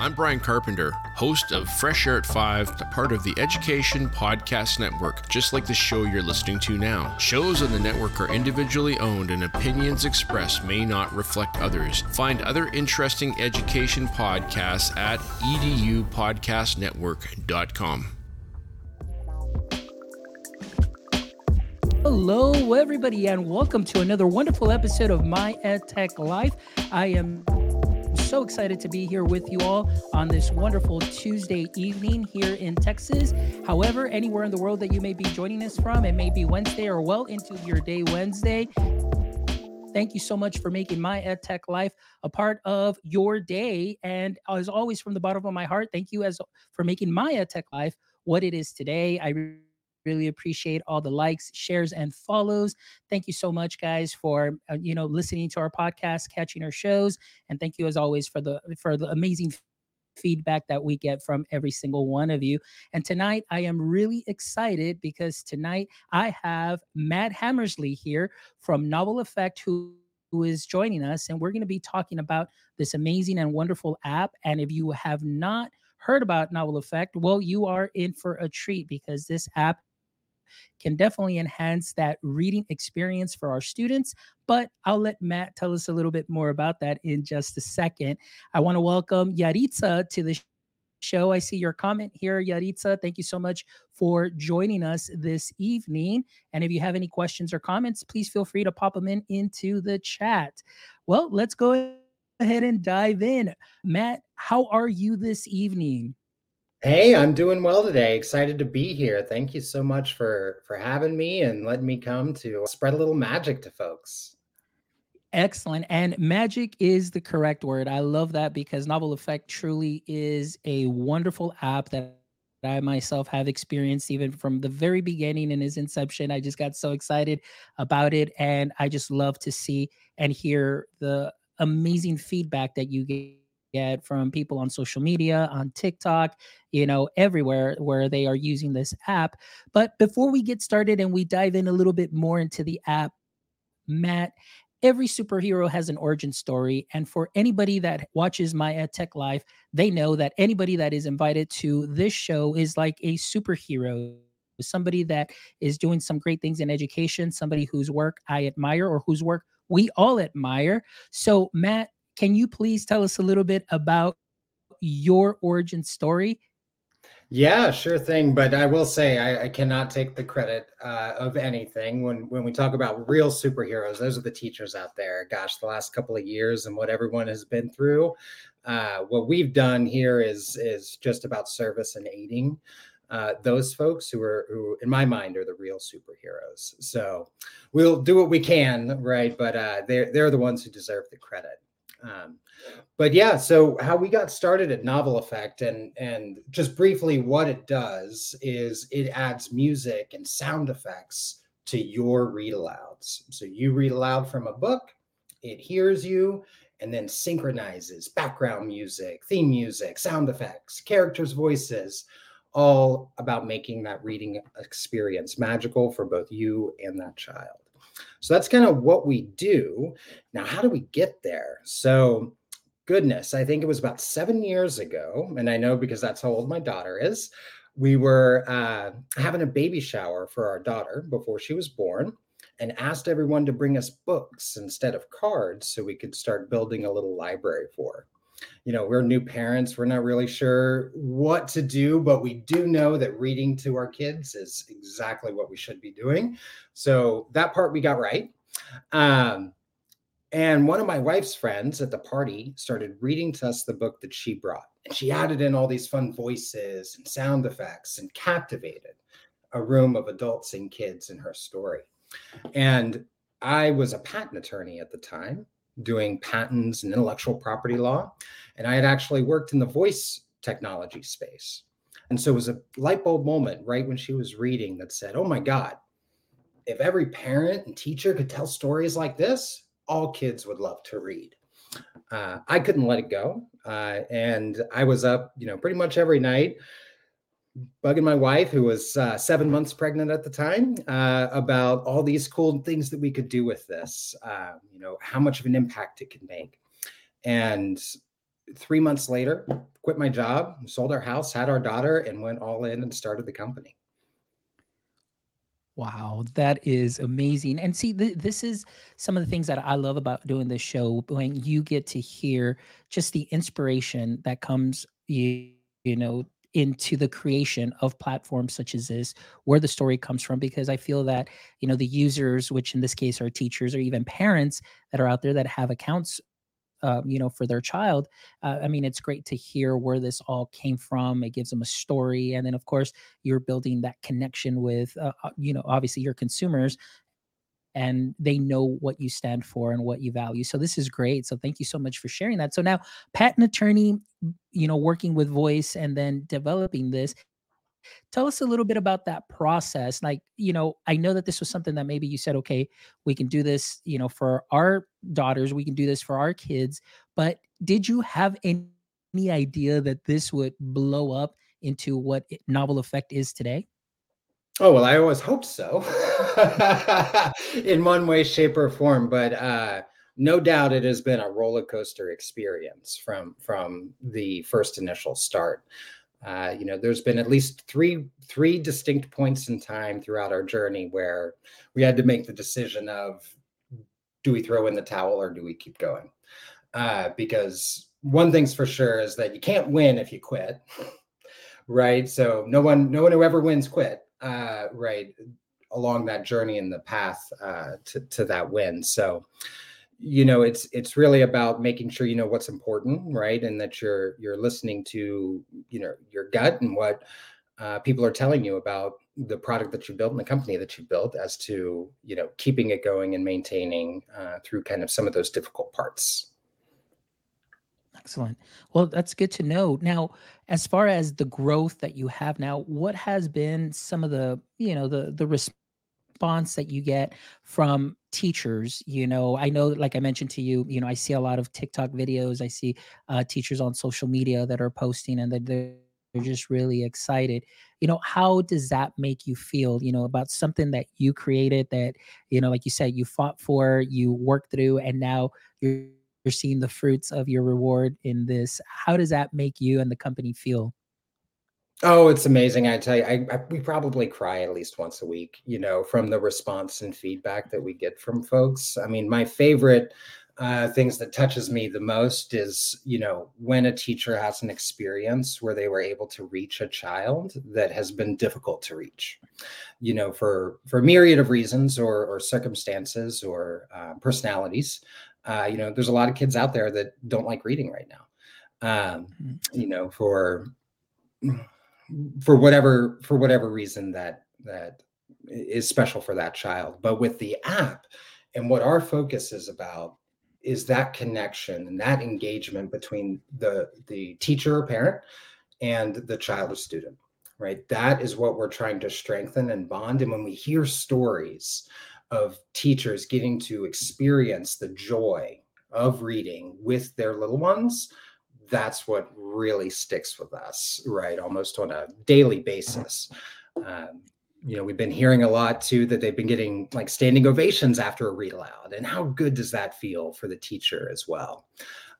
I'm Brian Carpenter, host of Fresh Air at 5, a part of the Education Podcast Network, just like the show you're listening to now. Shows on the network are individually owned and opinions expressed may not reflect others. Find other interesting education podcasts at edupodcastnetwork.com. Hello, everybody, and welcome to another wonderful episode of My EdTech Life. I am so excited to be here with you all on this wonderful Tuesday evening here in Texas. However, anywhere in the world that you may be joining us from, it may be Wednesday or well into your day Wednesday. Thank you so much for making my EdTech life a part of your day. And as always, from the bottom of my heart, thank you as for making my EdTech life what it is today. I really appreciate all the likes shares and follows thank you so much guys for uh, you know listening to our podcast catching our shows and thank you as always for the for the amazing feedback that we get from every single one of you. And tonight, I am really excited because tonight I have Matt Hammersley here from Novel Effect, who who is joining us. And we're going to be talking about this amazing and wonderful app. And if you have not heard about Novel Effect, well, you are in for a treat because this app can definitely enhance that reading experience for our students. But I'll let Matt tell us a little bit more about that in just a second. I want to welcome Yaritza to the show. I see your comment here, Yaritza. Thank you so much for joining us this evening. And if you have any questions or comments, please feel free to pop them in into the chat. Well, let's go ahead and dive in. Matt, how are you this evening? Hey, I'm doing well today. Excited to be here. Thank you so much for for having me and letting me come to spread a little magic to folks. Excellent. And magic is the correct word. I love that because Novel Effect truly is a wonderful app that I myself have experienced even from the very beginning in its inception. I just got so excited about it. And I just love to see and hear the amazing feedback that you get get from people on social media, on TikTok, you know, everywhere where they are using this app. But before we get started and we dive in a little bit more into the app, Matt, every superhero has an origin story. And for anybody that watches my Ed Tech Life, they know that anybody that is invited to this show is like a superhero somebody that is doing some great things in education, somebody whose work I admire or whose work we all admire. So, Matt, can you please tell us a little bit about your origin story? Yeah, sure thing. But I will say I, I cannot take the credit uh, of anything when when we talk about real superheroes. Those are the teachers out there. Gosh, the last couple of years and what everyone has been through. Uh, what we've done here is is just about service and aiding uh, those folks who are who, in my mind, are the real superheroes. So we'll do what we can, right? But uh, they're they're the ones who deserve the credit. Um, but yeah, so how we got started at Novel Effect, and and just briefly, what it does is it adds music and sound effects to your read alouds. So you read aloud from a book, it hears you, and then synchronizes background music, theme music, sound effects, characters' voices, all about making that reading experience magical for both you and that child. So that's kind of what we do. Now, how do we get there? So, goodness, I think it was about seven years ago, and I know because that's how old my daughter is. We were uh, having a baby shower for our daughter before she was born and asked everyone to bring us books instead of cards so we could start building a little library for her you know we're new parents we're not really sure what to do but we do know that reading to our kids is exactly what we should be doing. So that part we got right. Um, and one of my wife's friends at the party started reading to us the book that she brought. And she added in all these fun voices and sound effects and captivated a room of adults and kids in her story. And i was a patent attorney at the time doing patents and intellectual property law. And I had actually worked in the voice technology space. And so it was a light bulb moment right when she was reading that said, Oh my God, if every parent and teacher could tell stories like this, all kids would love to read. Uh, I couldn't let it go. Uh, and I was up, you know, pretty much every night bugging my wife, who was uh, seven months pregnant at the time, uh, about all these cool things that we could do with this. Uh, you know, how much of an impact it could make. And three months later, quit my job, sold our house, had our daughter, and went all in and started the company. Wow, that is amazing. And see, th- this is some of the things that I love about doing this show when you get to hear just the inspiration that comes, you, you know, into the creation of platforms such as this, where the story comes from, because I feel that, you know, the users, which in this case are teachers or even parents that are out there that have accounts uh, you know, for their child. Uh, I mean, it's great to hear where this all came from. It gives them a story, and then of course you're building that connection with, uh, uh, you know, obviously your consumers, and they know what you stand for and what you value. So this is great. So thank you so much for sharing that. So now, patent attorney, you know, working with voice and then developing this Tell us a little bit about that process. Like, you know, I know that this was something that maybe you said, okay, we can do this, you know, for our daughters, we can do this for our kids. But did you have any, idea that this would blow up into what novel effect is today? Oh, well, I always hope so in one way, shape, or form. But uh, no doubt it has been a roller coaster experience from from the first initial start. Uh, you know, there's been at least three three distinct points in time throughout our journey where we had to make the decision of do we throw in the towel or do we keep going? Uh, because one thing's for sure is that you can't win if you quit, right? So no one no one who ever wins quit, uh, right? Along that journey and the path uh, to to that win. So you know it's it's really about making sure you know what's important right and that you're you're listening to you know your gut and what uh, people are telling you about the product that you built and the company that you built as to you know keeping it going and maintaining uh, through kind of some of those difficult parts excellent well that's good to know now as far as the growth that you have now what has been some of the you know the the response that you get from teachers? You know i know like i mentioned to you you know i see a lot of tiktok videos. I see uh, teachers on social media that are posting and that they're just really excited. You know how does that make you feel you know about something that you created that you know like you said you fought for you worked through and now you're you're seeing the fruits of your reward in this how does that make you and the company feel Oh, it's amazing. I tell you, I, I, we probably cry at least once a week, you know, from the response and feedback that we get from folks. I mean, my favorite uh, things that touches me the most is, you know, when a teacher has an experience where they were able to reach a child that has been difficult to reach, you know, for for myriad of reasons or or circumstances or uh, personalities. Uh, you know, there's a lot of kids out there that don't like reading right now. Um, mm-hmm. you know, for for whatever for whatever reason that that is special for that child but with the app and what our focus is about is that connection and that engagement between the the teacher or parent and the child or student right that is what we're trying to strengthen and bond and when we hear stories of teachers getting to experience the joy of reading with their little ones that's what really sticks with us, right? Almost on a daily basis. Um, you know, we've been hearing a lot too that they've been getting like standing ovations after a read aloud. And how good does that feel for the teacher as well?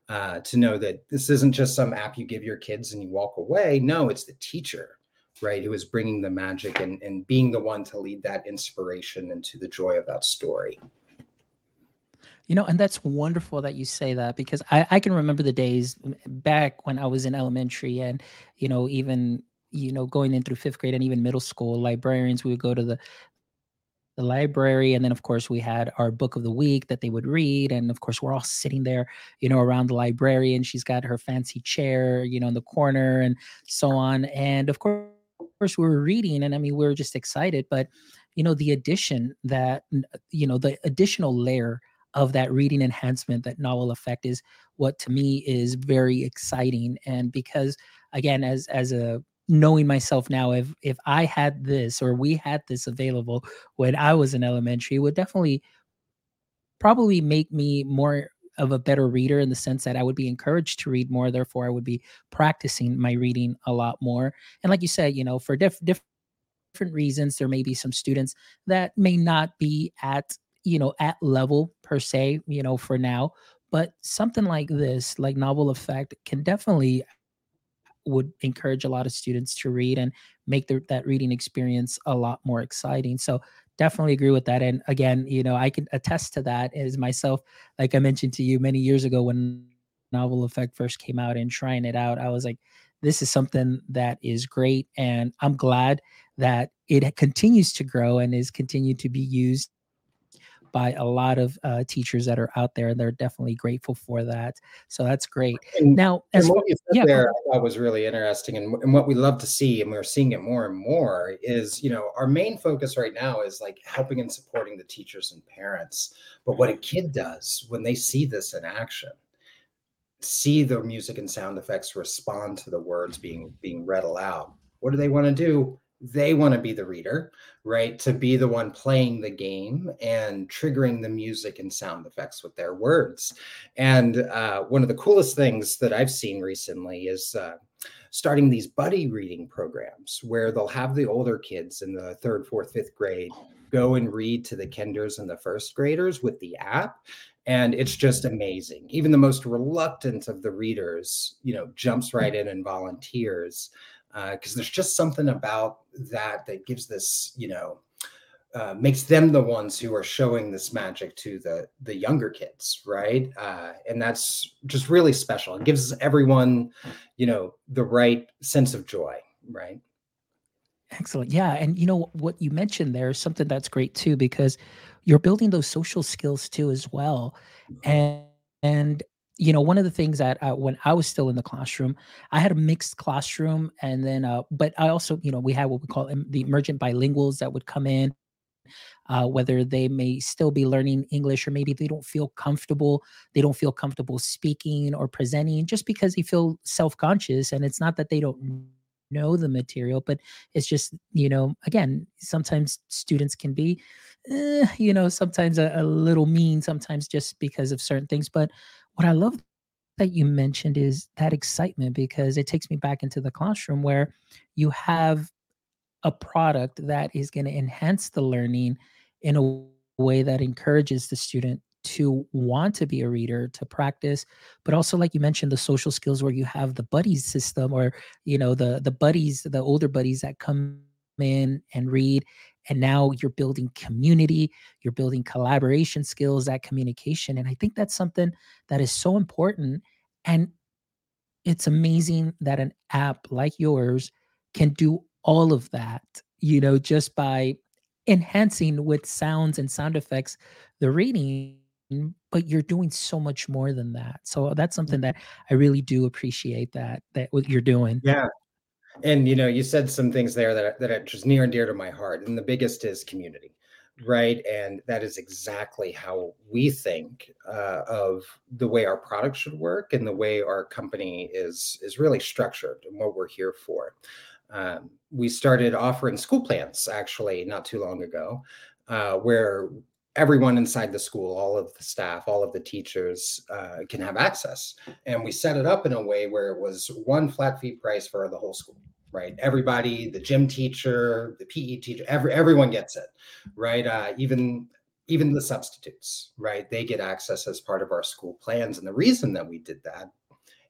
Uh, to know that this isn't just some app you give your kids and you walk away. No, it's the teacher, right, who is bringing the magic and, and being the one to lead that inspiration into the joy of that story. You know, and that's wonderful that you say that because I, I can remember the days back when I was in elementary and, you know, even, you know, going in through fifth grade and even middle school, librarians, we would go to the, the library and then of course we had our book of the week that they would read and of course we're all sitting there you know around the librarian. She's got her fancy chair you know in the corner and so on. And of course we were reading and i mean we were just excited but you know the addition that you know the additional layer of that reading enhancement, that novel effect is what to me is very exciting. And because again, as as a knowing myself now, if if I had this or we had this available when I was in elementary, would definitely probably make me more of a better reader in the sense that I would be encouraged to read more. Therefore, I would be practicing my reading a lot more. And like you said, you know, for diff- different reasons, there may be some students that may not be at you know, at level per se, you know, for now. but something like this, like novel effect, can definitely would encourage a lot of students to read and make their, that reading experience a lot more exciting. So definitely agree with that. And again, you know, I can attest to that as myself. Like I mentioned to you many years ago when novel effect first came out and trying it out, I was like, this is something that is great. And I'm glad that it continues to grow and is continued to be used by a lot of uh, teachers that are out there, and they're definitely grateful for that. So that's great. And, now, as and what you said yeah, there, I thought was really interesting, and, and what we love to see, and we're seeing it more and more, is you know our main focus right now is like helping and supporting the teachers and parents. But what a kid does when they see this in action, see the music and sound effects respond to the words being being read aloud, what do they want to do? They want to be the reader, right? To be the one playing the game and triggering the music and sound effects with their words. And uh, one of the coolest things that I've seen recently is uh, starting these buddy reading programs where they'll have the older kids in the third, fourth, fifth grade go and read to the kinders and the first graders with the app and it's just amazing even the most reluctant of the readers you know jumps right in and volunteers because uh, there's just something about that that gives this, you know, uh, makes them the ones who are showing this magic to the the younger kids, right? Uh, and that's just really special. It gives everyone, you know, the right sense of joy, right? Excellent. Yeah, and you know what you mentioned there is something that's great too because you're building those social skills too as well, mm-hmm. and and you know, one of the things that uh, when I was still in the classroom, I had a mixed classroom, and then, uh, but I also, you know, we had what we call the emergent bilinguals that would come in, uh, whether they may still be learning English or maybe they don't feel comfortable, they don't feel comfortable speaking or presenting just because they feel self conscious, and it's not that they don't know the material, but it's just, you know, again, sometimes students can be, eh, you know, sometimes a, a little mean, sometimes just because of certain things, but what I love that you mentioned is that excitement because it takes me back into the classroom where you have a product that is going to enhance the learning in a way that encourages the student to want to be a reader to practice but also like you mentioned the social skills where you have the buddies system or you know the the buddies the older buddies that come in and read and now you're building community you're building collaboration skills that communication and i think that's something that is so important and it's amazing that an app like yours can do all of that you know just by enhancing with sounds and sound effects the reading but you're doing so much more than that. So that's something mm-hmm. that i really do appreciate that that what you're doing. Yeah and you know you said some things there that that are just near and dear to my heart and the biggest is community right? And that is exactly how we think uh, of the way our product should work and the way our company is is really structured and what we're here for. Um, we started offering school plans actually not too long ago uh, where everyone inside the school all of the staff all of the teachers uh, can have access and we set it up in a way where it was one flat fee price for the whole school right? Everybody, the gym teacher, the PE teacher, every everyone gets it, right? Uh, even even the substitutes, right? They get access as part of our school plans. And the reason that we did that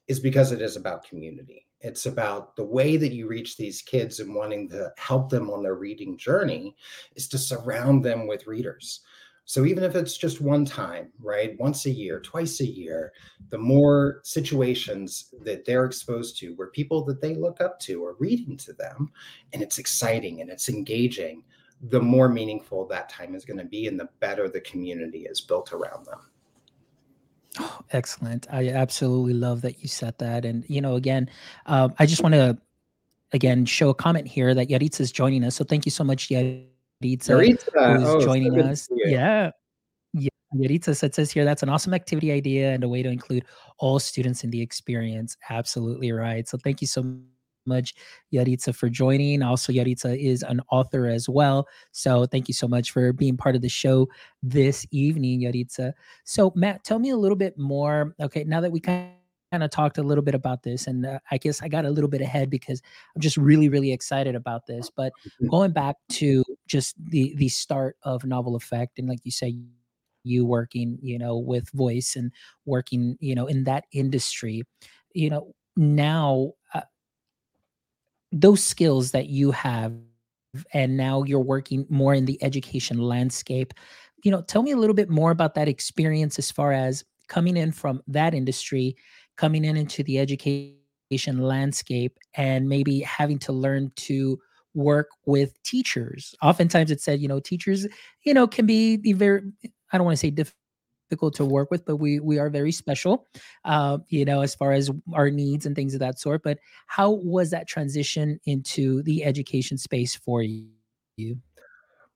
is because it is about community. It's about the way that you reach these kids and wanting to help them on their reading journey is to surround them with readers. So even if it's just one time, right, once a year, twice a year, the more situations that they're exposed to where people that they look up to are reading to them and it's exciting and it's engaging, the more meaningful that time is going to be and the better the community is built around them. Oh, excellent. I absolutely love that you said that. And, you know, again, um, I just want to, again, show a comment here that Yaritza is joining us. So thank you so much, Yaritza Yaritza, who's oh, joining so us. Yeah. Yeah. Yaritza said, says here, that's an awesome activity idea and a way to include all students in the experience. Absolutely right. So thank you so much, Yaritza, for joining. Also, Yaritza is an author as well. So thank you so much for being part of the show this evening, Yaritza. So, Matt, tell me a little bit more. Okay, now that we kind kind of talked a little bit about this and uh, i guess i got a little bit ahead because i'm just really really excited about this but mm-hmm. going back to just the the start of novel effect and like you say you working you know with voice and working you know in that industry you know now uh, those skills that you have and now you're working more in the education landscape you know tell me a little bit more about that experience as far as coming in from that industry coming in into the education landscape and maybe having to learn to work with teachers. Oftentimes it said you know teachers you know can be, very i don't want to say difficult to work with but we we are very special uh, you know as far as our needs and things of that sort. But how was that transition into the education space for you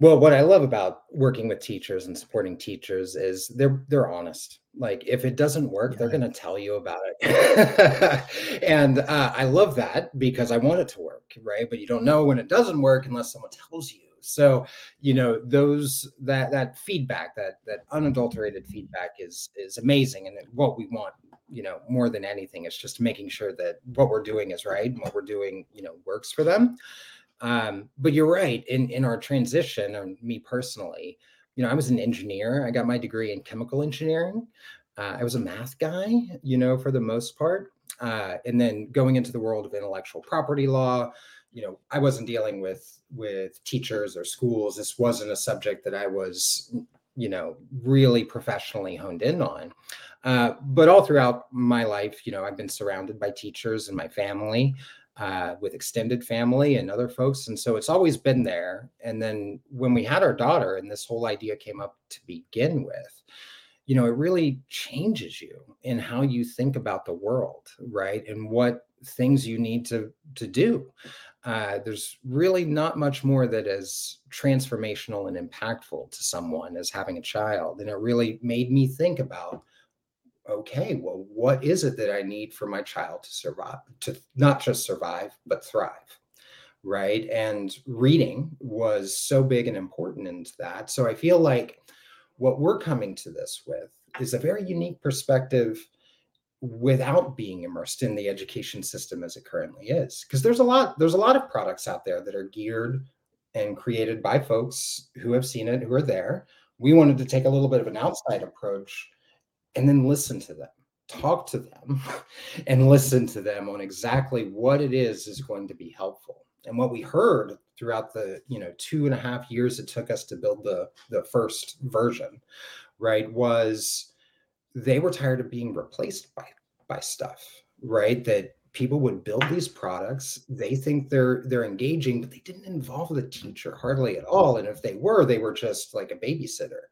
well, what I love about working with teachers and supporting teachers is they're they're honest. Like if it doesn't work, yeah. they're going to tell you about it. and uh, I love that because I want it to work, right? But you don't know when it doesn't work unless someone tells you. So, you know, those that that feedback, that that unadulterated feedback is is amazing and what we want you know more than anything is just making sure that what we're doing is right and what we're doing you know works for them um, but you're right. In in our transition, or me personally, you know, I was an engineer. I got my degree in chemical engineering. Uh, I was a math guy, you know, for the most part. Uh, and then going into the world of intellectual property law, you know, I wasn't dealing with with teachers or schools. This wasn't a subject that I was, you know, really professionally honed in on. Uh, but all throughout my life, you know, I've been surrounded by teachers and my family uh, with extended family and other folks. And so it's always been there. And then when we had our daughter and this whole idea came up to begin with, you know, it really changes you in how you think about the world, right? And what things you need to to do. Uh, there's really not much more that is transformational and impactful to someone as having a child. And it really made me think about okay, well, what is it that I need for my child to survive, to not just survive, but thrive? Right. And reading was so big and important into that. So I feel like what we're coming to this with is a very unique perspective without being immersed in the education system as it currently is because there's a lot there's a lot of products out there that are geared and created by folks who have seen it who are there we wanted to take a little bit of an outside approach and then listen to them. Talk to them and listen to them on exactly what it is is going to be helpful. And what we heard throughout the you know two and a half years it took us to build the the first version right was they were tired of being replaced by by stuff right that people would build these products they think they're they're engaging but they didn't involve the teacher hardly at all. And if they were they were just like a babysitter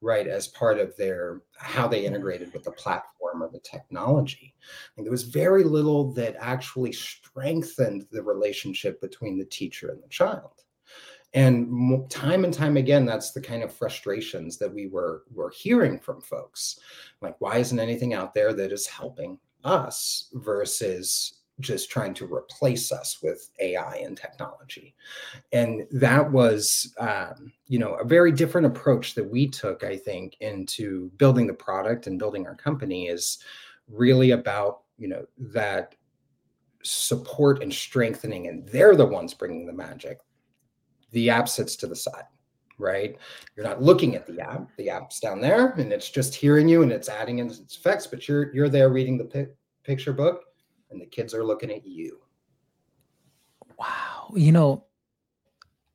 right as part of their how they mm-hmm. integrated with the platform or the technology. And there was very little that actually strengthened the relationship between the teacher and the child. And time and time again that's the kind of frustrations that we were were hearing from folks. Like why isn't anything out there that is helping us versus just trying to replace us with AI and technology. And that was, um, you know, a very different approach that we took, I think, into building the product and building our company is really about, you know, that support and strengthening. And they're the ones bringing the magic. The app sits to the side right? You're not looking at the app. The app's down there, and it's just hearing you, and it's adding in its effects. But you're you're there reading the pi- picture book, and the kids are looking at you. Wow. You know,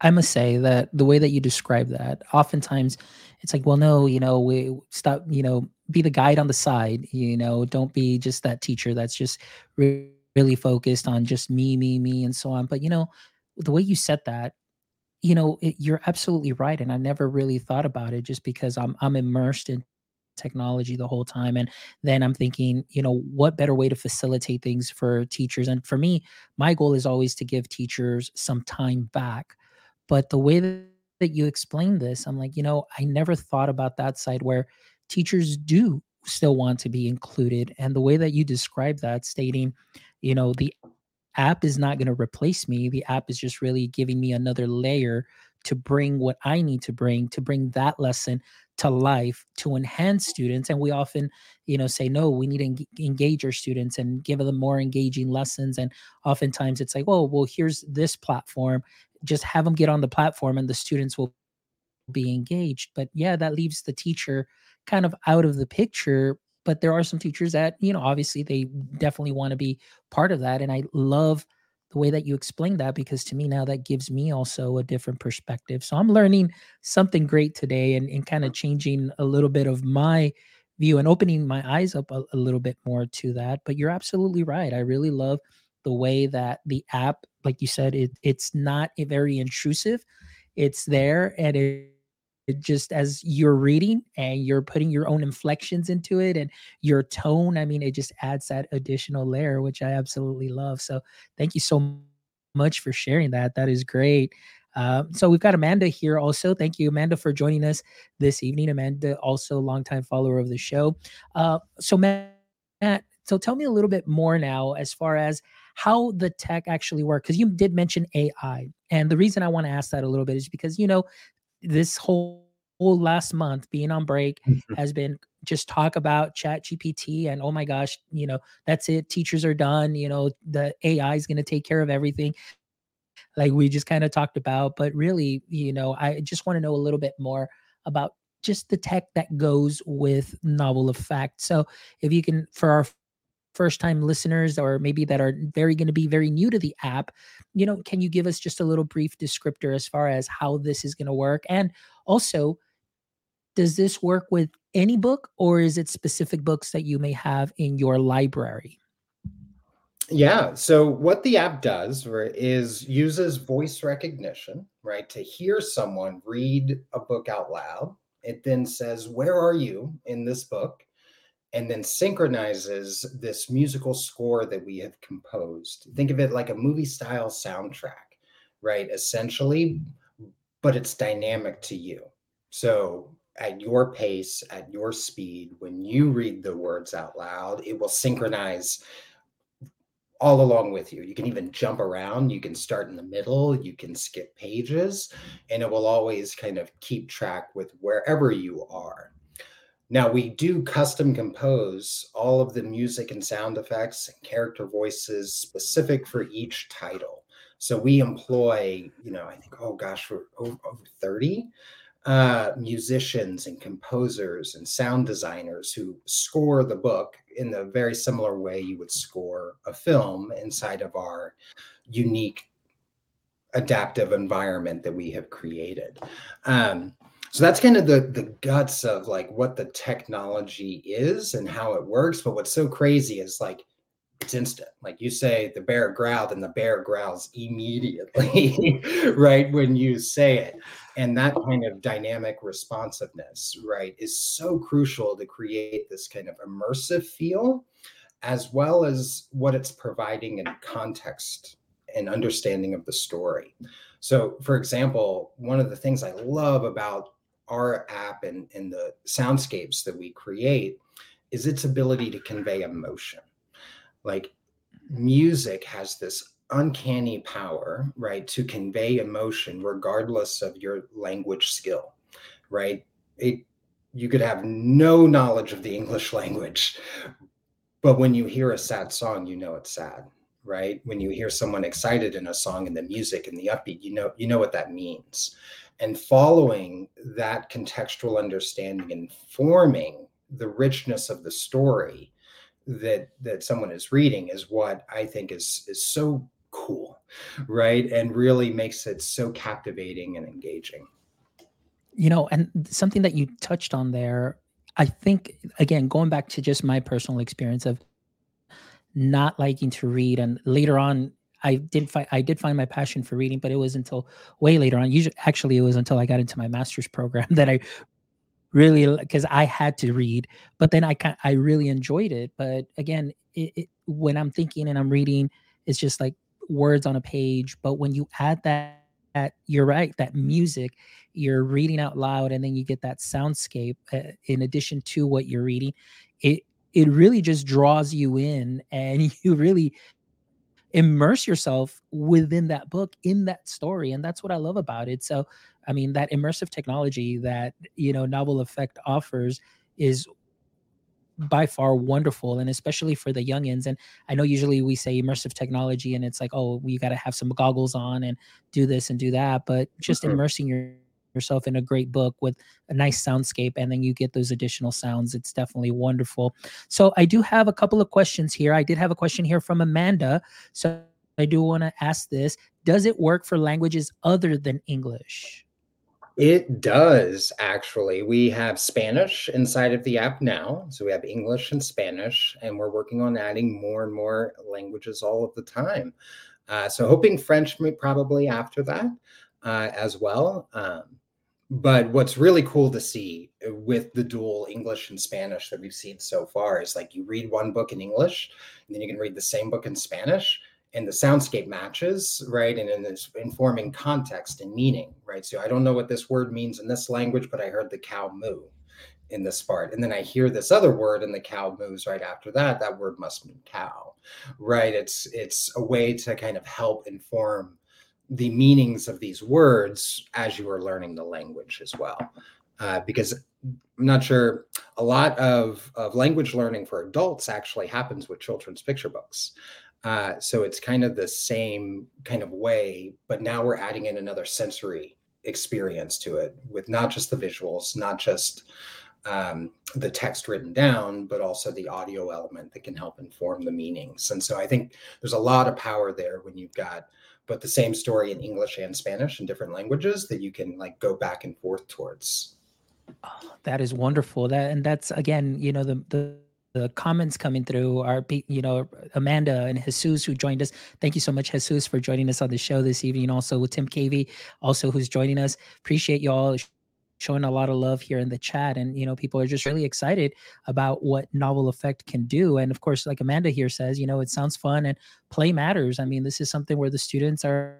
I must say that the way that you describe that, oftentimes it's like, well, no, you know, we stop, you know, be the guide on the side, you know, don't be just that teacher that's just really, really focused on just me, me, me, and so on. But, you know, the way you said that, you know, it, you're absolutely right. And I never really thought about it just because I'm, I'm immersed in technology the whole time and then i'm thinking you know what better way to facilitate things for teachers? And for me my goal is always to give teachers some time back. But the way that, you explain this i'm like you know i never thought about that side where teachers do still want to be included and the way that you describe that stating you know the app is not going to replace me. The app is just really giving me another layer to bring what i need to bring to bring that lesson to life to enhance students and we often you know say no we need to en- engage our students and give them more engaging lessons and oftentimes it's like oh well here's this platform just have them get on the platform and the students will be engaged. But yeah, that leaves the teacher kind of out of the picture. But there are some teachers that, you know, obviously they definitely want to be part of that. And I love the way that you explained that because to me now that gives me also a different perspective. So I'm learning something great today and, and kind of changing a little bit of my view and opening my eyes up a, a little bit more to that. But you're absolutely right. I really love the way that the app, like you said, it it's not a very intrusive. It's there and it just as you're reading and you're putting your own inflections into it and your tone i mean it just adds that additional layer which i absolutely love. So thank you so much for sharing that. That is great. Uh, so we've got amanda here also. Thank you amanda for joining us this evening. Amanda also a longtime follower of the show. Uh, so matt so tell me a little bit more now as far as how the tech actually work because you did mention ai and the reason i want to ask that a little bit is because you know this whole, whole last month being on break mm-hmm. has been just talk about chat gpt and oh my gosh you know that's it teachers are done you know the ai is going to take care of everything like we just kind of talked about but really you know i just want to know a little bit more about just the tech that goes with novel effect so if you can for our first time listeners or maybe that are very going to be very new to the app you know can you give us just a little brief descriptor as far as how this is going to work? And also does this work with any book or is it specific books that you may have in your library? Yeah so what the app does is uses voice recognition right to hear someone read a book out loud. It then says where are you in this book and then synchronizes this musical score that we have composed. Think of it like a movie style soundtrack, right? Essentially, but it's dynamic to you. So at your pace, at your speed, when you read the words out loud, it will synchronize all along with you. You can even jump around, you can start in the middle, you can skip pages, and it will always kind of keep track with wherever you are. Now we do custom compose all of the music and sound effects and character voices specific for each title. So we employ, you know, I think, oh gosh, over, over 30 uh, musicians and composers and sound designers who score the book in the very similar way you would score a film inside of our unique adaptive environment that we have created. Um, so that's kind of the the guts of like what the technology is and how it works but what's so crazy is like it's instant. Like you say the bear growled and the bear growls immediately right when you say it. And that kind of dynamic responsiveness right is so crucial to create this kind of immersive feel as well as what it's providing in context and understanding of the story. So for example one of the things i love about our app and, and the soundscapes that we create is its ability to convey emotion. Like music has this uncanny power, right, to convey emotion regardless of your language skill, right? It you could have no knowledge of the English language, but when you hear a sad song, you know it's sad, right? When you hear someone excited in a song and the music and the upbeat, you know you know what that means and following that contextual understanding and forming the richness of the story that that someone is reading is what I think is is so cool, right? And really makes it so captivating and engaging. You know, and something that you touched on there, I think again, going back to just my personal experience of not liking to read and later on I did find I did find my passion for reading, but it was until way later on. Usually, actually, it was until I got into my master's program that I really because I had to read. But then I I really enjoyed it. But again, it, it, when I'm thinking and I'm reading, it's just like words on a page. But when you add that, that you're right, that music, you're reading out loud, and then you get that soundscape uh, in addition to what you're reading. It it really just draws you in, and you really immerse yourself within that book in that story and that's what i love about it so i mean that immersive technology that you know novel effect offers is by far wonderful and especially for the youngins and i know usually we say immersive technology and it's like oh you got to have some goggles on and do this and do that but just mm-hmm. immersing yourself in a great book with a nice soundscape and then you get those additional sounds it's definitely wonderful so i do have a couple of questions here i did have a question here from amanda so i do want to ask this does it work for languages other than english it does actually. We have Spanish inside of the app now. So we have English and Spanish, and we're working on adding more and more languages all of the time. Uh, so hoping French probably after that uh, as well. Um, but what's really cool to see uh, with the dual English and Spanish that we've seen so far is like you read one book in English, and then you can read the same book in Spanish, and the soundscape matches, right? And in this informing context and meaning, right? So I don't know what this word means in this language, but I heard the cow moo in this part. And then I hear this other word and the cow moves right after that. That word must mean cow, right? It's it's a way to kind of help inform the meanings of these words as you are learning the language as well. Uh, because I'm not sure a lot of, of language learning for adults actually happens with children's picture books. Uh, so it's kind of the same kind of way, but now we're adding in another sensory experience to it with not just the visuals, not just um, the text written down, but also the audio element that can help inform the meanings. And so I think there's a lot of power there when you've got but the same story in English and Spanish in different languages that you can like go back and forth towards. Oh, that is wonderful. That and that's again, you know, the the the comments coming through are you know amanda and jesus who joined us thank you so much jesus for joining us on the show this evening also with tim cavey also who's joining us appreciate you all showing a lot of love here in the chat and you know people are just really excited about what novel effect can do and of course like amanda here says you know it sounds fun and play matters. I mean this is something where the students are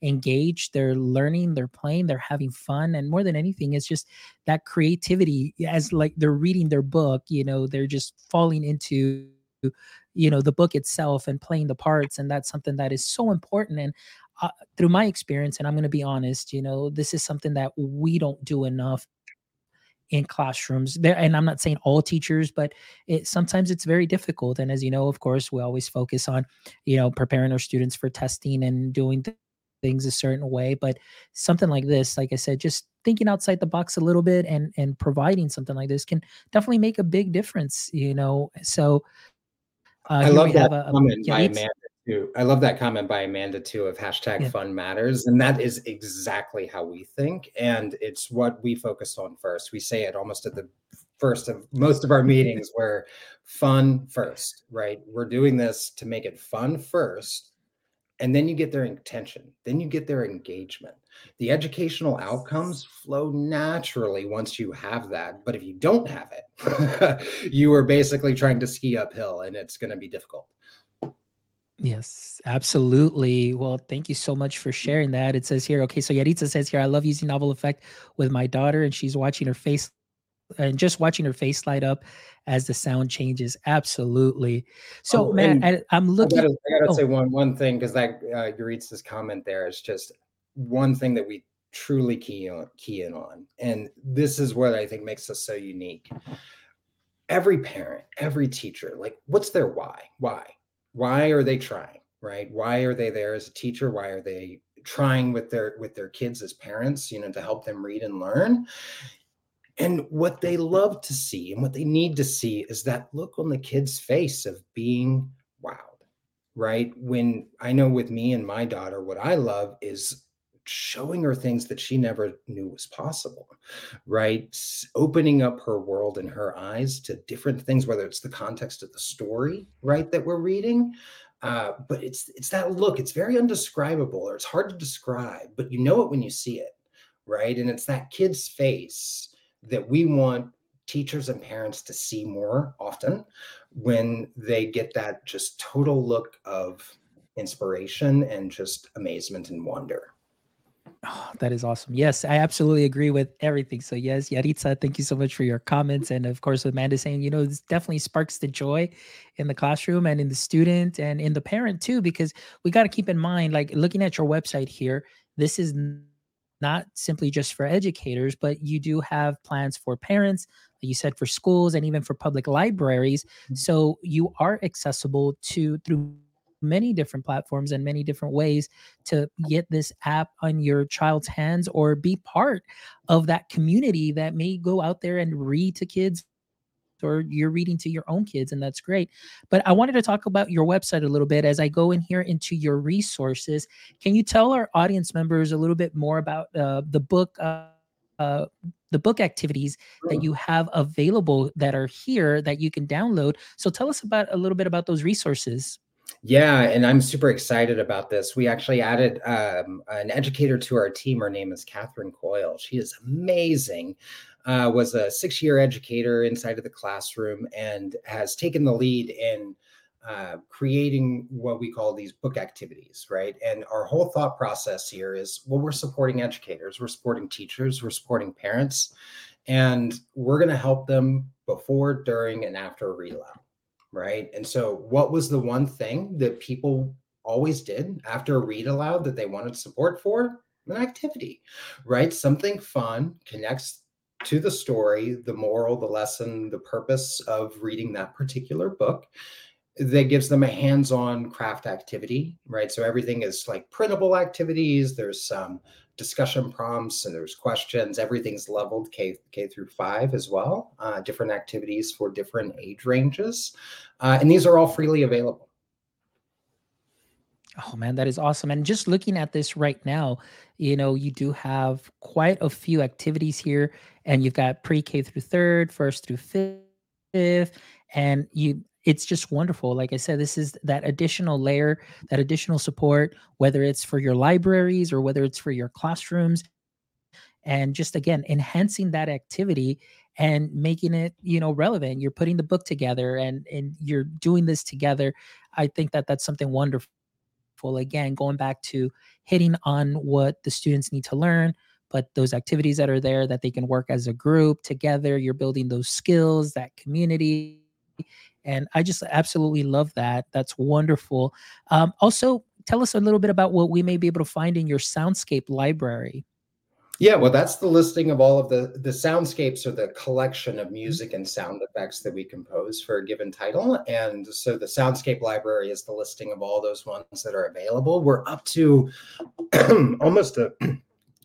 engaged they're learning they're playing they're having fun and more than anything it's just that creativity as like they're reading their book you know they're just falling into you know the book itself and playing the parts and that's something that is so important and uh, through my experience, and I'm going to be honest, you know, this is something that we don't do enough in classrooms there and i'm not saying all teachers but it sometimes it's very difficult and as you know of course we always focus on you know preparing our students for testing and doing th- things a certain way but something like this like i said just thinking outside the box a little bit and and providing something like this can definitely make a big difference you know so uh, I love that a, comment by Amanda too. I love that comment by Amanda too of hashtag yeah. fun matters. And that is exactly how we think. And it's what we focus on first. We say it almost at the first of most of our meetings where fun first, right? We're doing this to make it fun first. And then you get their intention, then you get their engagement. The educational outcomes flow naturally once you have that. But if you don't have it, you are basically trying to ski uphill and it's going to be difficult. Yes, absolutely. Well, thank you so much for sharing that. It says here, okay, so Yaritza says here, I love using novel effect with my daughter, and she's watching her face and just watching her face light up as the sound changes. Absolutely. So, oh, man, I, am looking. I gotta, I gotta oh. say one one thing because that uh, Yaritza's comment there is just one thing that we truly key on key in on, and this is what I think makes us so unique. Every parent, every teacher, like, what's their why? Why? Why are they trying right? Why are they there as a teacher? Why are they trying with their with their kids as parents you know to help them read and learn? And what they love to see and what they need to see is that look on the kid's face of being wowed right? When i know with me and my daughter what i love is showing her things that she never knew was possible, right? Opening up her world and her eyes to different things, whether it's the context of the story, right, that we're reading. Uh, but it's it's that look. It's very undescribable, or it's hard to describe, but you know it when you see it, right? And it's that kid's face that we want teachers and parents to see more often when they get that just total look of inspiration and just amazement and wonder. Oh, that is awesome. Yes, I absolutely agree with everything. So yes, Yaritza, thank you so much for your comments. And of course, with Amanda saying, you know, this definitely sparks the joy in the classroom and in the student and in the parent too, because we got to keep in mind, like looking at your website here, this is not simply just for educators, but you do have plans for parents, you said, for schools and even for public libraries. Mm-hmm. So you are accessible to through many different platforms and many different ways to get this app on your child's hands or be part of that community that may go out there and read to kids or you're reading to your own kids and that's great but i wanted to talk about your website a little bit as i go in here into your resources can you tell our audience members a little bit more about uh, the book uh, uh, the book activities that you have available that are here that you can download. So tell us about a little bit about those resources. Yeah, and I'm super excited about this. We actually added um, an educator to our team. Her name is Catherine Coyle. She is amazing. Uh, was a six-year educator inside of the classroom and has taken the lead in uh, creating what we call these book activities, right? And our whole thought process here is well, we're supporting educators, we're supporting teachers, we're supporting parents, and we're going to help them before, during, and after aloud, right? And so, what was the one thing that people always did after a read aloud that they wanted support for? An activity, right? Something fun connects to the story, the moral, the lesson, the purpose of reading that particular book that gives them a hands-on craft activity right so everything is like printable activities there's some discussion prompts and there's questions everything's leveled k k through five as well uh, different activities for different age ranges uh, and these are all freely available Oh man, that is awesome. And just looking at this right now, you know, you do have quite a few activities here, and you've got pre-K through third, first through fifth, and you it's just wonderful. Like I said, this is that additional layer, that additional support, whether it's for your libraries or whether it's for your classrooms. And just again, enhancing that activity and making it, you know, relevant. You're putting the book together and and you're doing this together. I think that that's something wonderful. Again, going back to hitting on what the students need to learn, but those activities that are there that they can work as a group together, you're building those skills, that community and I just absolutely love that. That's wonderful. Um, also, tell us a little bit about what we may be able to find in your soundscape library. Yeah, well, that's the listing of all of the the soundscapes or the collection of mm-hmm. music and sound effects that we compose for a given title. And so the soundscape library is the listing of all those ones that are available. We're up to almost a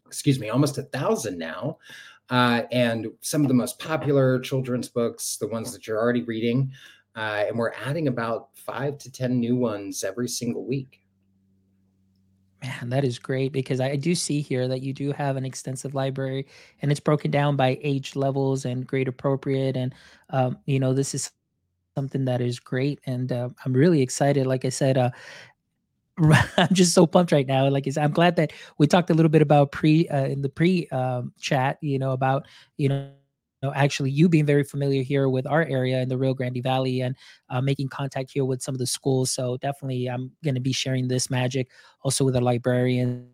excuse me, almost a thousand now. Uh, and some of the most popular children's books, the ones that you're already reading, uh, and we're adding about five to 10 new ones every single week. Man, that is great because I do see here that you do have an extensive library and it's broken down by age levels and grade appropriate. And, um, you know, this is something that is great. And uh, I'm really excited. Like I said, uh, I'm just so pumped right now. Like I'm glad that we talked a little bit about pre uh, in the pre um, chat, you know, about, you know, know, actually you being very familiar here with our area in the Rio Grande Valley and uh, making contact here with some of the schools. So definitely, I'm going to be sharing this magic also with the librarians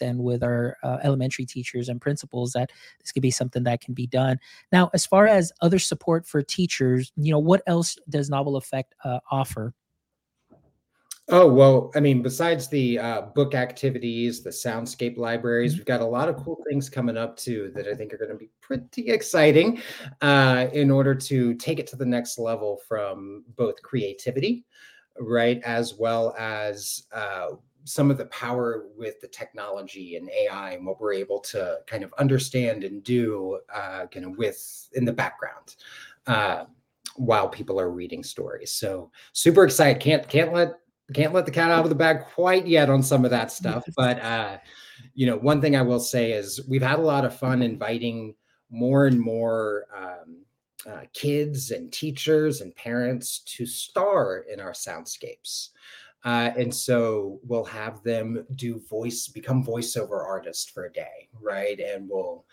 and with our uh, elementary teachers and principals that this could be something that can be done. Now, as far as other support for teachers, you know, what else does Novel Effect uh, offer? Oh, well, I mean, besides the uh, book activities, the soundscape libraries, mm-hmm. we've got a lot of cool things coming up too that I think are going to be pretty exciting uh, in order to take it to the next level from both creativity, right, as well as uh, some of the power with the technology and AI and what we're able to kind of understand and do uh, kind of with in the background uh, while people are reading stories. So super excited. Can't can't let can't let the cat out of the bag quite yet on some of that stuff. But uh, you know, one thing I will say is we've had a lot of fun inviting more and more um, uh, kids and teachers and parents to star in our soundscapes. Uh, and so we'll have them do voice, become voiceover artists for a day, right? And we'll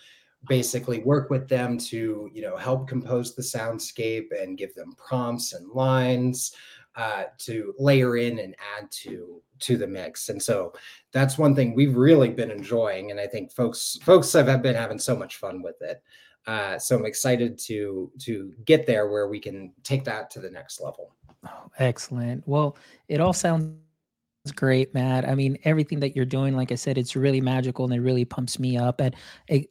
basically work with them to, you know, help compose the soundscape and give them prompts and lines uh, to layer in and add to to the mix. And so that's one thing we've really been enjoying, and I think folks folks have been having so much fun with it. Uh, so I'm excited to to get there where we can take that to the next level. Oh, excellent. Well, it all sounds great, Matt. I mean, everything that you're doing, like I said, it's really magical and it really pumps me up. And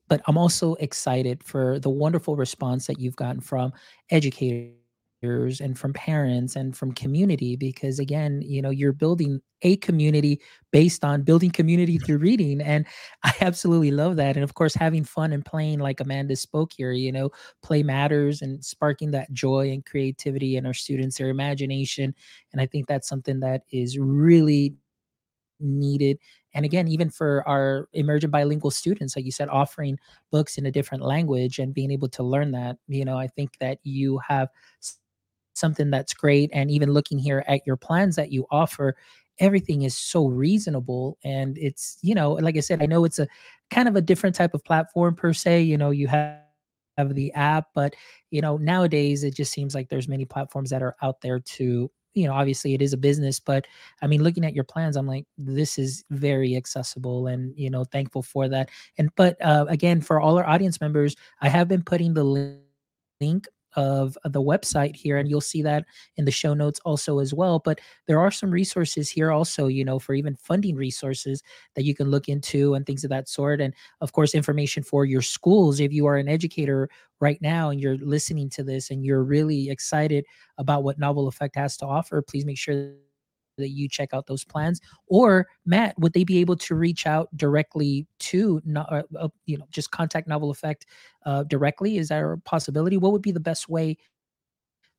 but I'm also excited for the wonderful response that you've gotten from educators and from parents and from community because again you know you're building a community based on building community through reading and i absolutely love that and of course having fun and playing like amanda spoke here you know play matters and sparking that joy and creativity in our students their imagination and i think that's something that is really needed and again even for our emergent bilingual students like you said offering books in a different language and being able to learn that you know i think that you have something that's great. And even looking here at your plans that you offer, everything is so reasonable. And it's, you know, like I said, I know it's a kind of a different type of platform per se. You know, you have have the app but you know nowadays it just seems like there's many platforms that are out there to you know obviously it is a business but i mean looking at your plans i'm like this is very accessible and you know thankful for that and but uh, again for all our audience members i have been putting the link of the website here and you'll see that in the show notes also as well but there are some resources here also you know for even funding resources that you can look into and things of that sort and of course information for your schools. If you are an educator right now and you're listening to this and you're really excited about what novel effect has to offer please make sure that you check out those plans or matt would they be able to reach out directly to uh, uh, you know just contact novel effect uh, directly? Is that a possibility? What would be the best way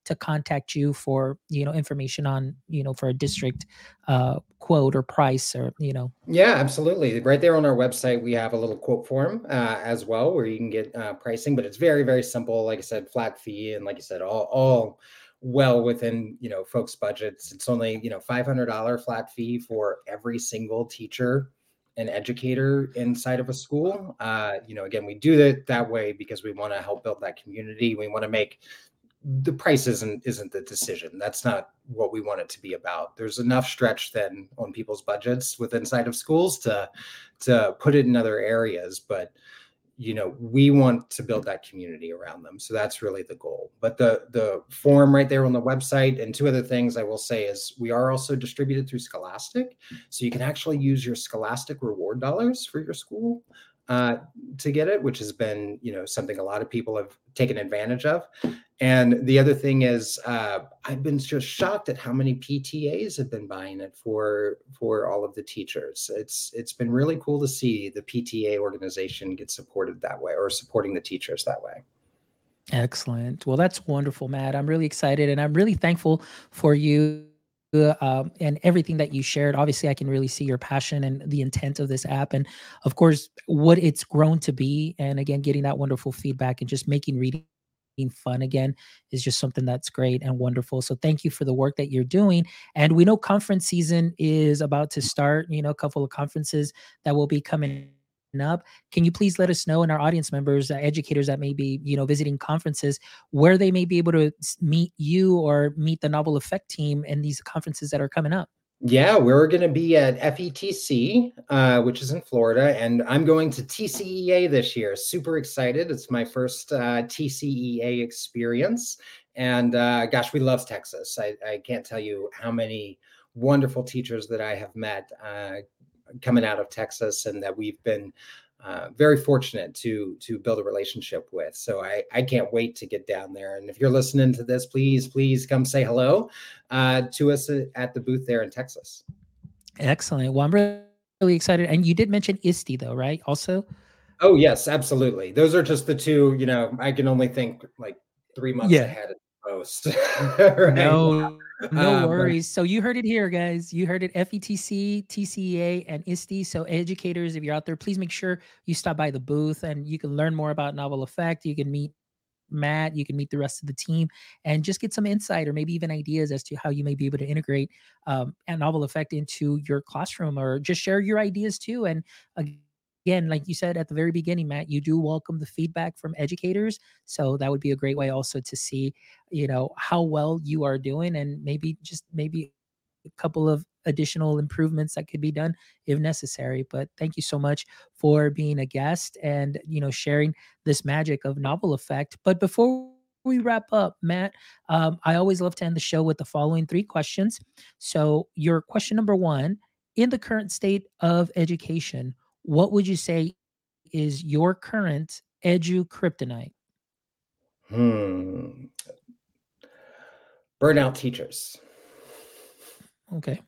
to contact you for you know information on you know for a district uh, quote or price or you know? Yeah absolutely. Right there on our website we have a little quote form uh, as well where you can get uh, pricing but it's very very simple. Like i said flat fee and like you said all all well within you know folks budgets. It's only you know $500 flat fee for every single teacher and educator inside of a school. Uh, you know again we do it that way because we want to help build that community. We want to make the price isn't isn't the decision. That's not what we want it to be about. There's enough stretch then on people's budgets with inside of schools to to put it in other areas but you know we want to build that community around them. So that's really the goal. But the the form right there on the website and two other things i will say is we are also distributed through scholastic. So you can actually use your scholastic reward dollars for your school uh, to get it which has been you know something a lot of people have taken advantage of and the other thing is, uh, I've been just shocked at how many PTAs have been buying it for for all of the teachers. It's it's been really cool to see the PTA organization get supported that way, or supporting the teachers that way. Excellent. Well, that's wonderful, Matt. I'm really excited, and I'm really thankful for you uh, and everything that you shared. Obviously, I can really see your passion and the intent of this app, and of course, what it's grown to be. And again, getting that wonderful feedback and just making reading fun again is just something that's great and wonderful. So thank you for the work that you're doing. And we know conference season is about to start, you know, a couple of conferences that will be coming up. Can you please let us know and our audience members, uh, educators that may be, you know, visiting conferences, where they may be able to meet you or meet the Novel Effect team in these conferences that are coming up? Yeah, we're going to be at FETC, uh, which is in Florida, and I'm going to TCEA this year. Super excited! It's my first uh, TCEA experience, and uh, gosh, we love Texas. I, I, can't tell you how many wonderful teachers that I have met uh, coming out of Texas, and that we've been uh, very fortunate to to build a relationship with. So I I can't wait to get down there. And if you're listening to this, please please come say hello uh, to us at the booth there in Texas. Excellent. Well, I'm really excited. And you did mention ISTE though, right? Also. Oh yes, absolutely. Those are just the two. You know, I can only think like three months yeah. ahead at most. right? No no uh, worries. But- so you heard it here, guys. You heard it. FETC, TCEA, and ISTE. So educators, if you're out there, please make sure you stop by the booth and you can learn more about Novel Effect. You can meet Matt, you can meet the rest of the team and just get some insight or maybe even ideas as to how you may be able to integrate um, a novel effect into your classroom or just share your ideas too. And again, like you said at the very beginning, Matt, you do welcome the feedback from educators. So that would be a great way also to see, you know, how well you are doing and maybe just maybe a couple of additional improvements that could be done if necessary. But thank you so much for being a guest and, you know, sharing this magic of novel effect. But before we wrap up, Matt, um, I always love to end the show with the following three questions. So, your question number one in the current state of education, what would you say is your current edu kryptonite? Hmm. Burnout teachers. Okay.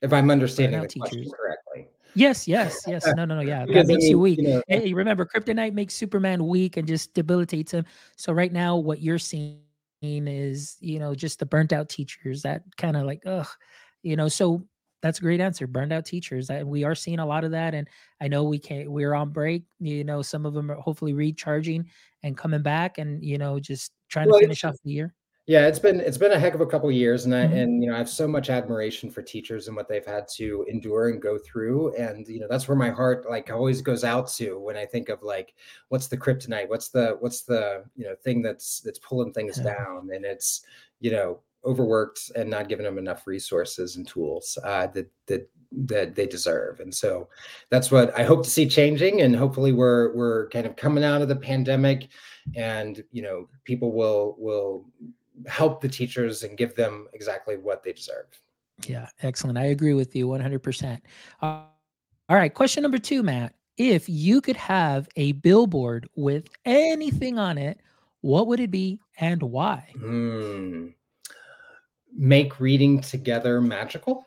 If I'm understanding the question teachers. correctly. Yes, yes, yes. No, no, no. Yeah, that makes you weak. You know, hey, remember, kryptonite makes Superman weak and just debilitates him. So right now, what you're seeing is, you know, just the burnt out teachers that kind of like, ugh, you know. So that's a great answer. Burned out teachers. And we are seeing a lot of that. And I know we can't, we're on break. You know, some of them are hopefully recharging and coming back and, you know, just trying well, to finish off the year. Yeah, it's been it's been a heck of a couple years, and I mm-hmm. and you know I have so much admiration for teachers and what they've had to endure and go through, and you know that's where my heart like always goes out to when I think of like what's the kryptonite, what's the what's the you know thing that's that's pulling things yeah. down, and it's you know overworked and not giving them enough resources and tools uh, that that that they deserve. And so that's what I hope to see changing. And hopefully we're we're kind of coming out of the pandemic, and you know people will will help the teachers and give them exactly what they deserve. Yeah, excellent. I agree with you 100%. Uh, all right, question number two, Matt. If you could have a billboard with anything on it, what would it be and why? Mm make reading together magical?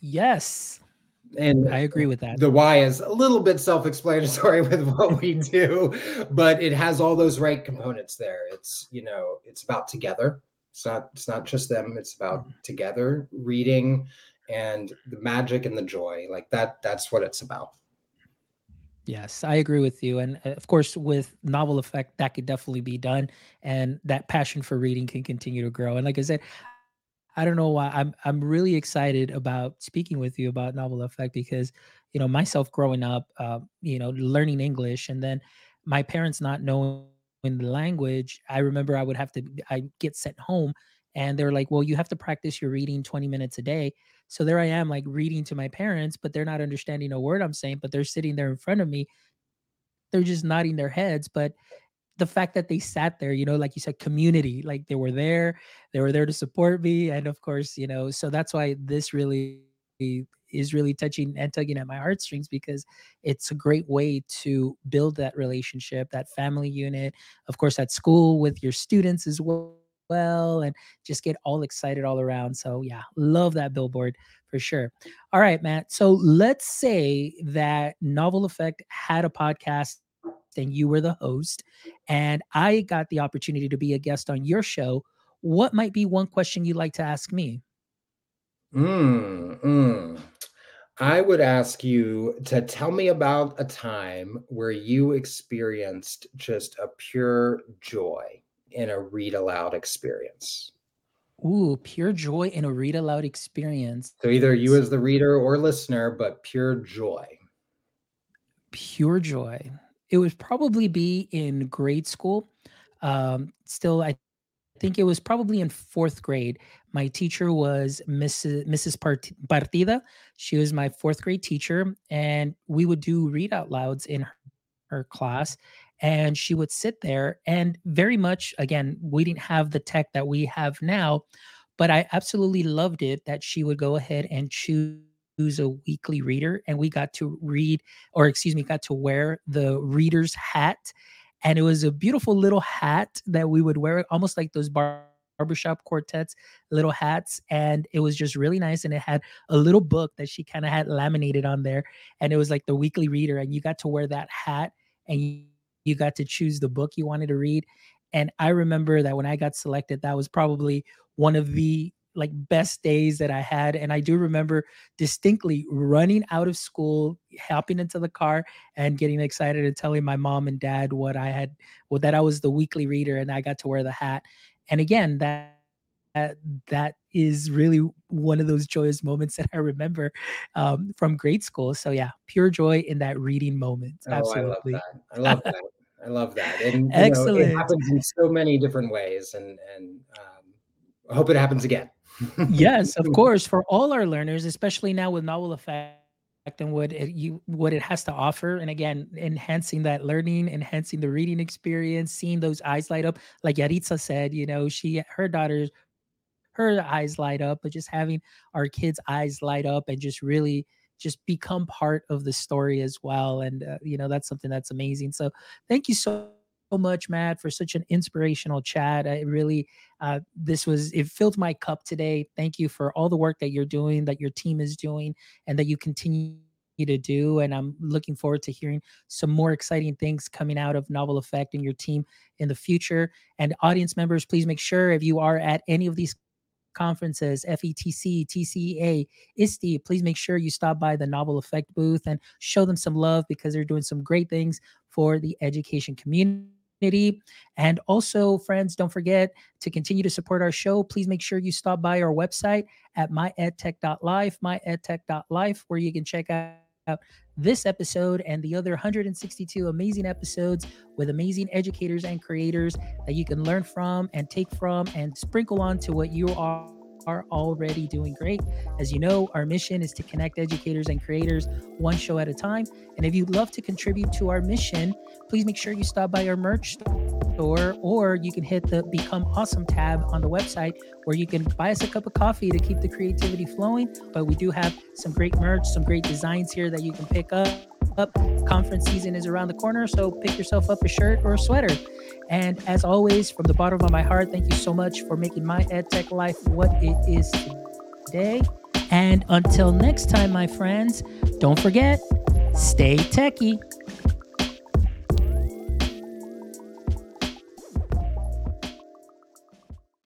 Yes. And I agree with that. The why is a little bit self-explanatory with what we do, but it has all those right components there. It's, you know, it's about together. It's not it's not just them, it's about together reading and the magic and the joy. Like that that's what it's about. Yes, I agree with you. And uh, of course, with novel effect, that could definitely be done. And that passion for reading can continue to grow. And like I said, I don't know why I'm I'm really excited about speaking with you about novel effect because you know myself growing up, uh, you know, learning English and then my parents not knowing the language. I remember I would have to I get sent home and they're like, "Well, you have to practice your reading 20 minutes a day." So there I am, like reading to my parents, but they're not understanding a word I'm saying, but they're sitting there in front of me. They're just nodding their heads. But the fact that they sat there, you know, like you said, community, like they were there, they were there to support me. And of course, you know, so that's why this really is really touching and tugging at my heartstrings because it's a great way to build that relationship, that family unit, of course, at school with your students as well well and just get all excited all around. So yeah, love that billboard for sure. All right, Matt. So let's say that Novel Effect had a podcast and you were the host and I got the opportunity to be a guest on your show. What might be one question you'd like to ask me? Mm, mm. I would ask you to tell me about a time where you experienced just a pure joy in a read aloud experience. Ooh, pure joy in a read aloud experience. So either you as the reader or listener, but pure joy. Pure joy. It would probably be in grade school. Um, still, I think it was probably in fourth grade. My teacher was Mrs. Mrs. Partida. She was my fourth grade teacher, and we would do read out louds in her, her class and she would sit there and very much again we didn't have the tech that we have now but i absolutely loved it that she would go ahead and choose a weekly reader and we got to read or excuse me got to wear the reader's hat and it was a beautiful little hat that we would wear almost like those bar barbershop quartets little hats and it was just really nice and it had a little book that she kind of had laminated on there and it was like the weekly reader and you got to wear that hat and got to choose the book you wanted to read. And I remember that when I got selected, that was probably one of the like best days that I had. And I do remember distinctly running out of school, hopping into the car and getting excited and telling my mom and dad what I had, well, that I was the weekly reader and I got to wear the hat. And again, that that, that is really one of those joyous moments that I remember um, from grade school. So yeah, pure joy in that reading moment. Oh, Absolutely. I love that. I love that. I love that. And Excellent. Know, it happens in so many different ways, and and um, I hope it happens again. yes, of course, for all our learners, especially now with novel effect and what it you what it has to offer and again enhancing that learning enhancing the reading experience seeing those eyes light up like yaritza said you know she her daughter's her eyes light up, but just having our kids' eyes light up and just really just become part of the story as well. And uh, you know that's something that's amazing. So thank you so much, Matt, for such an inspirational chat. I really, uh, this was, it filled my cup today. Thank you for all the work that you're doing, that your team is doing, and that you continue to do. And I'm looking forward to hearing some more exciting things coming out of Novel Effect and your team in the future. And audience members, please make sure if you are at any of these conferences, FETC, TCEA, ISTE, please make sure you stop by the Novel Effect booth and show them some love because they're doing some great things for the education community. And also, friends, don't forget to continue to support our show. Please make sure you stop by our website at myedtech.life, myedtech.life, where you can check out this episode and the other 162 amazing episodes with amazing educators and creators that you can learn from and take from and sprinkle on to what you are are already doing great. As you know, our mission is to connect educators and creators one show at a time. And if you'd love to contribute to our mission, please make sure you stop by our merch store or you can hit the Become Awesome tab on the website where you can buy us a cup of coffee to keep the creativity flowing. But we do have some great merch, some great designs here that you can pick up. Up. Conference season is around the corner, so pick yourself up a shirt or a sweater. And as always, from the bottom of my heart, thank you so much for making my EdTech life what it is today. And until next time, my friends, don't forget, stay techie.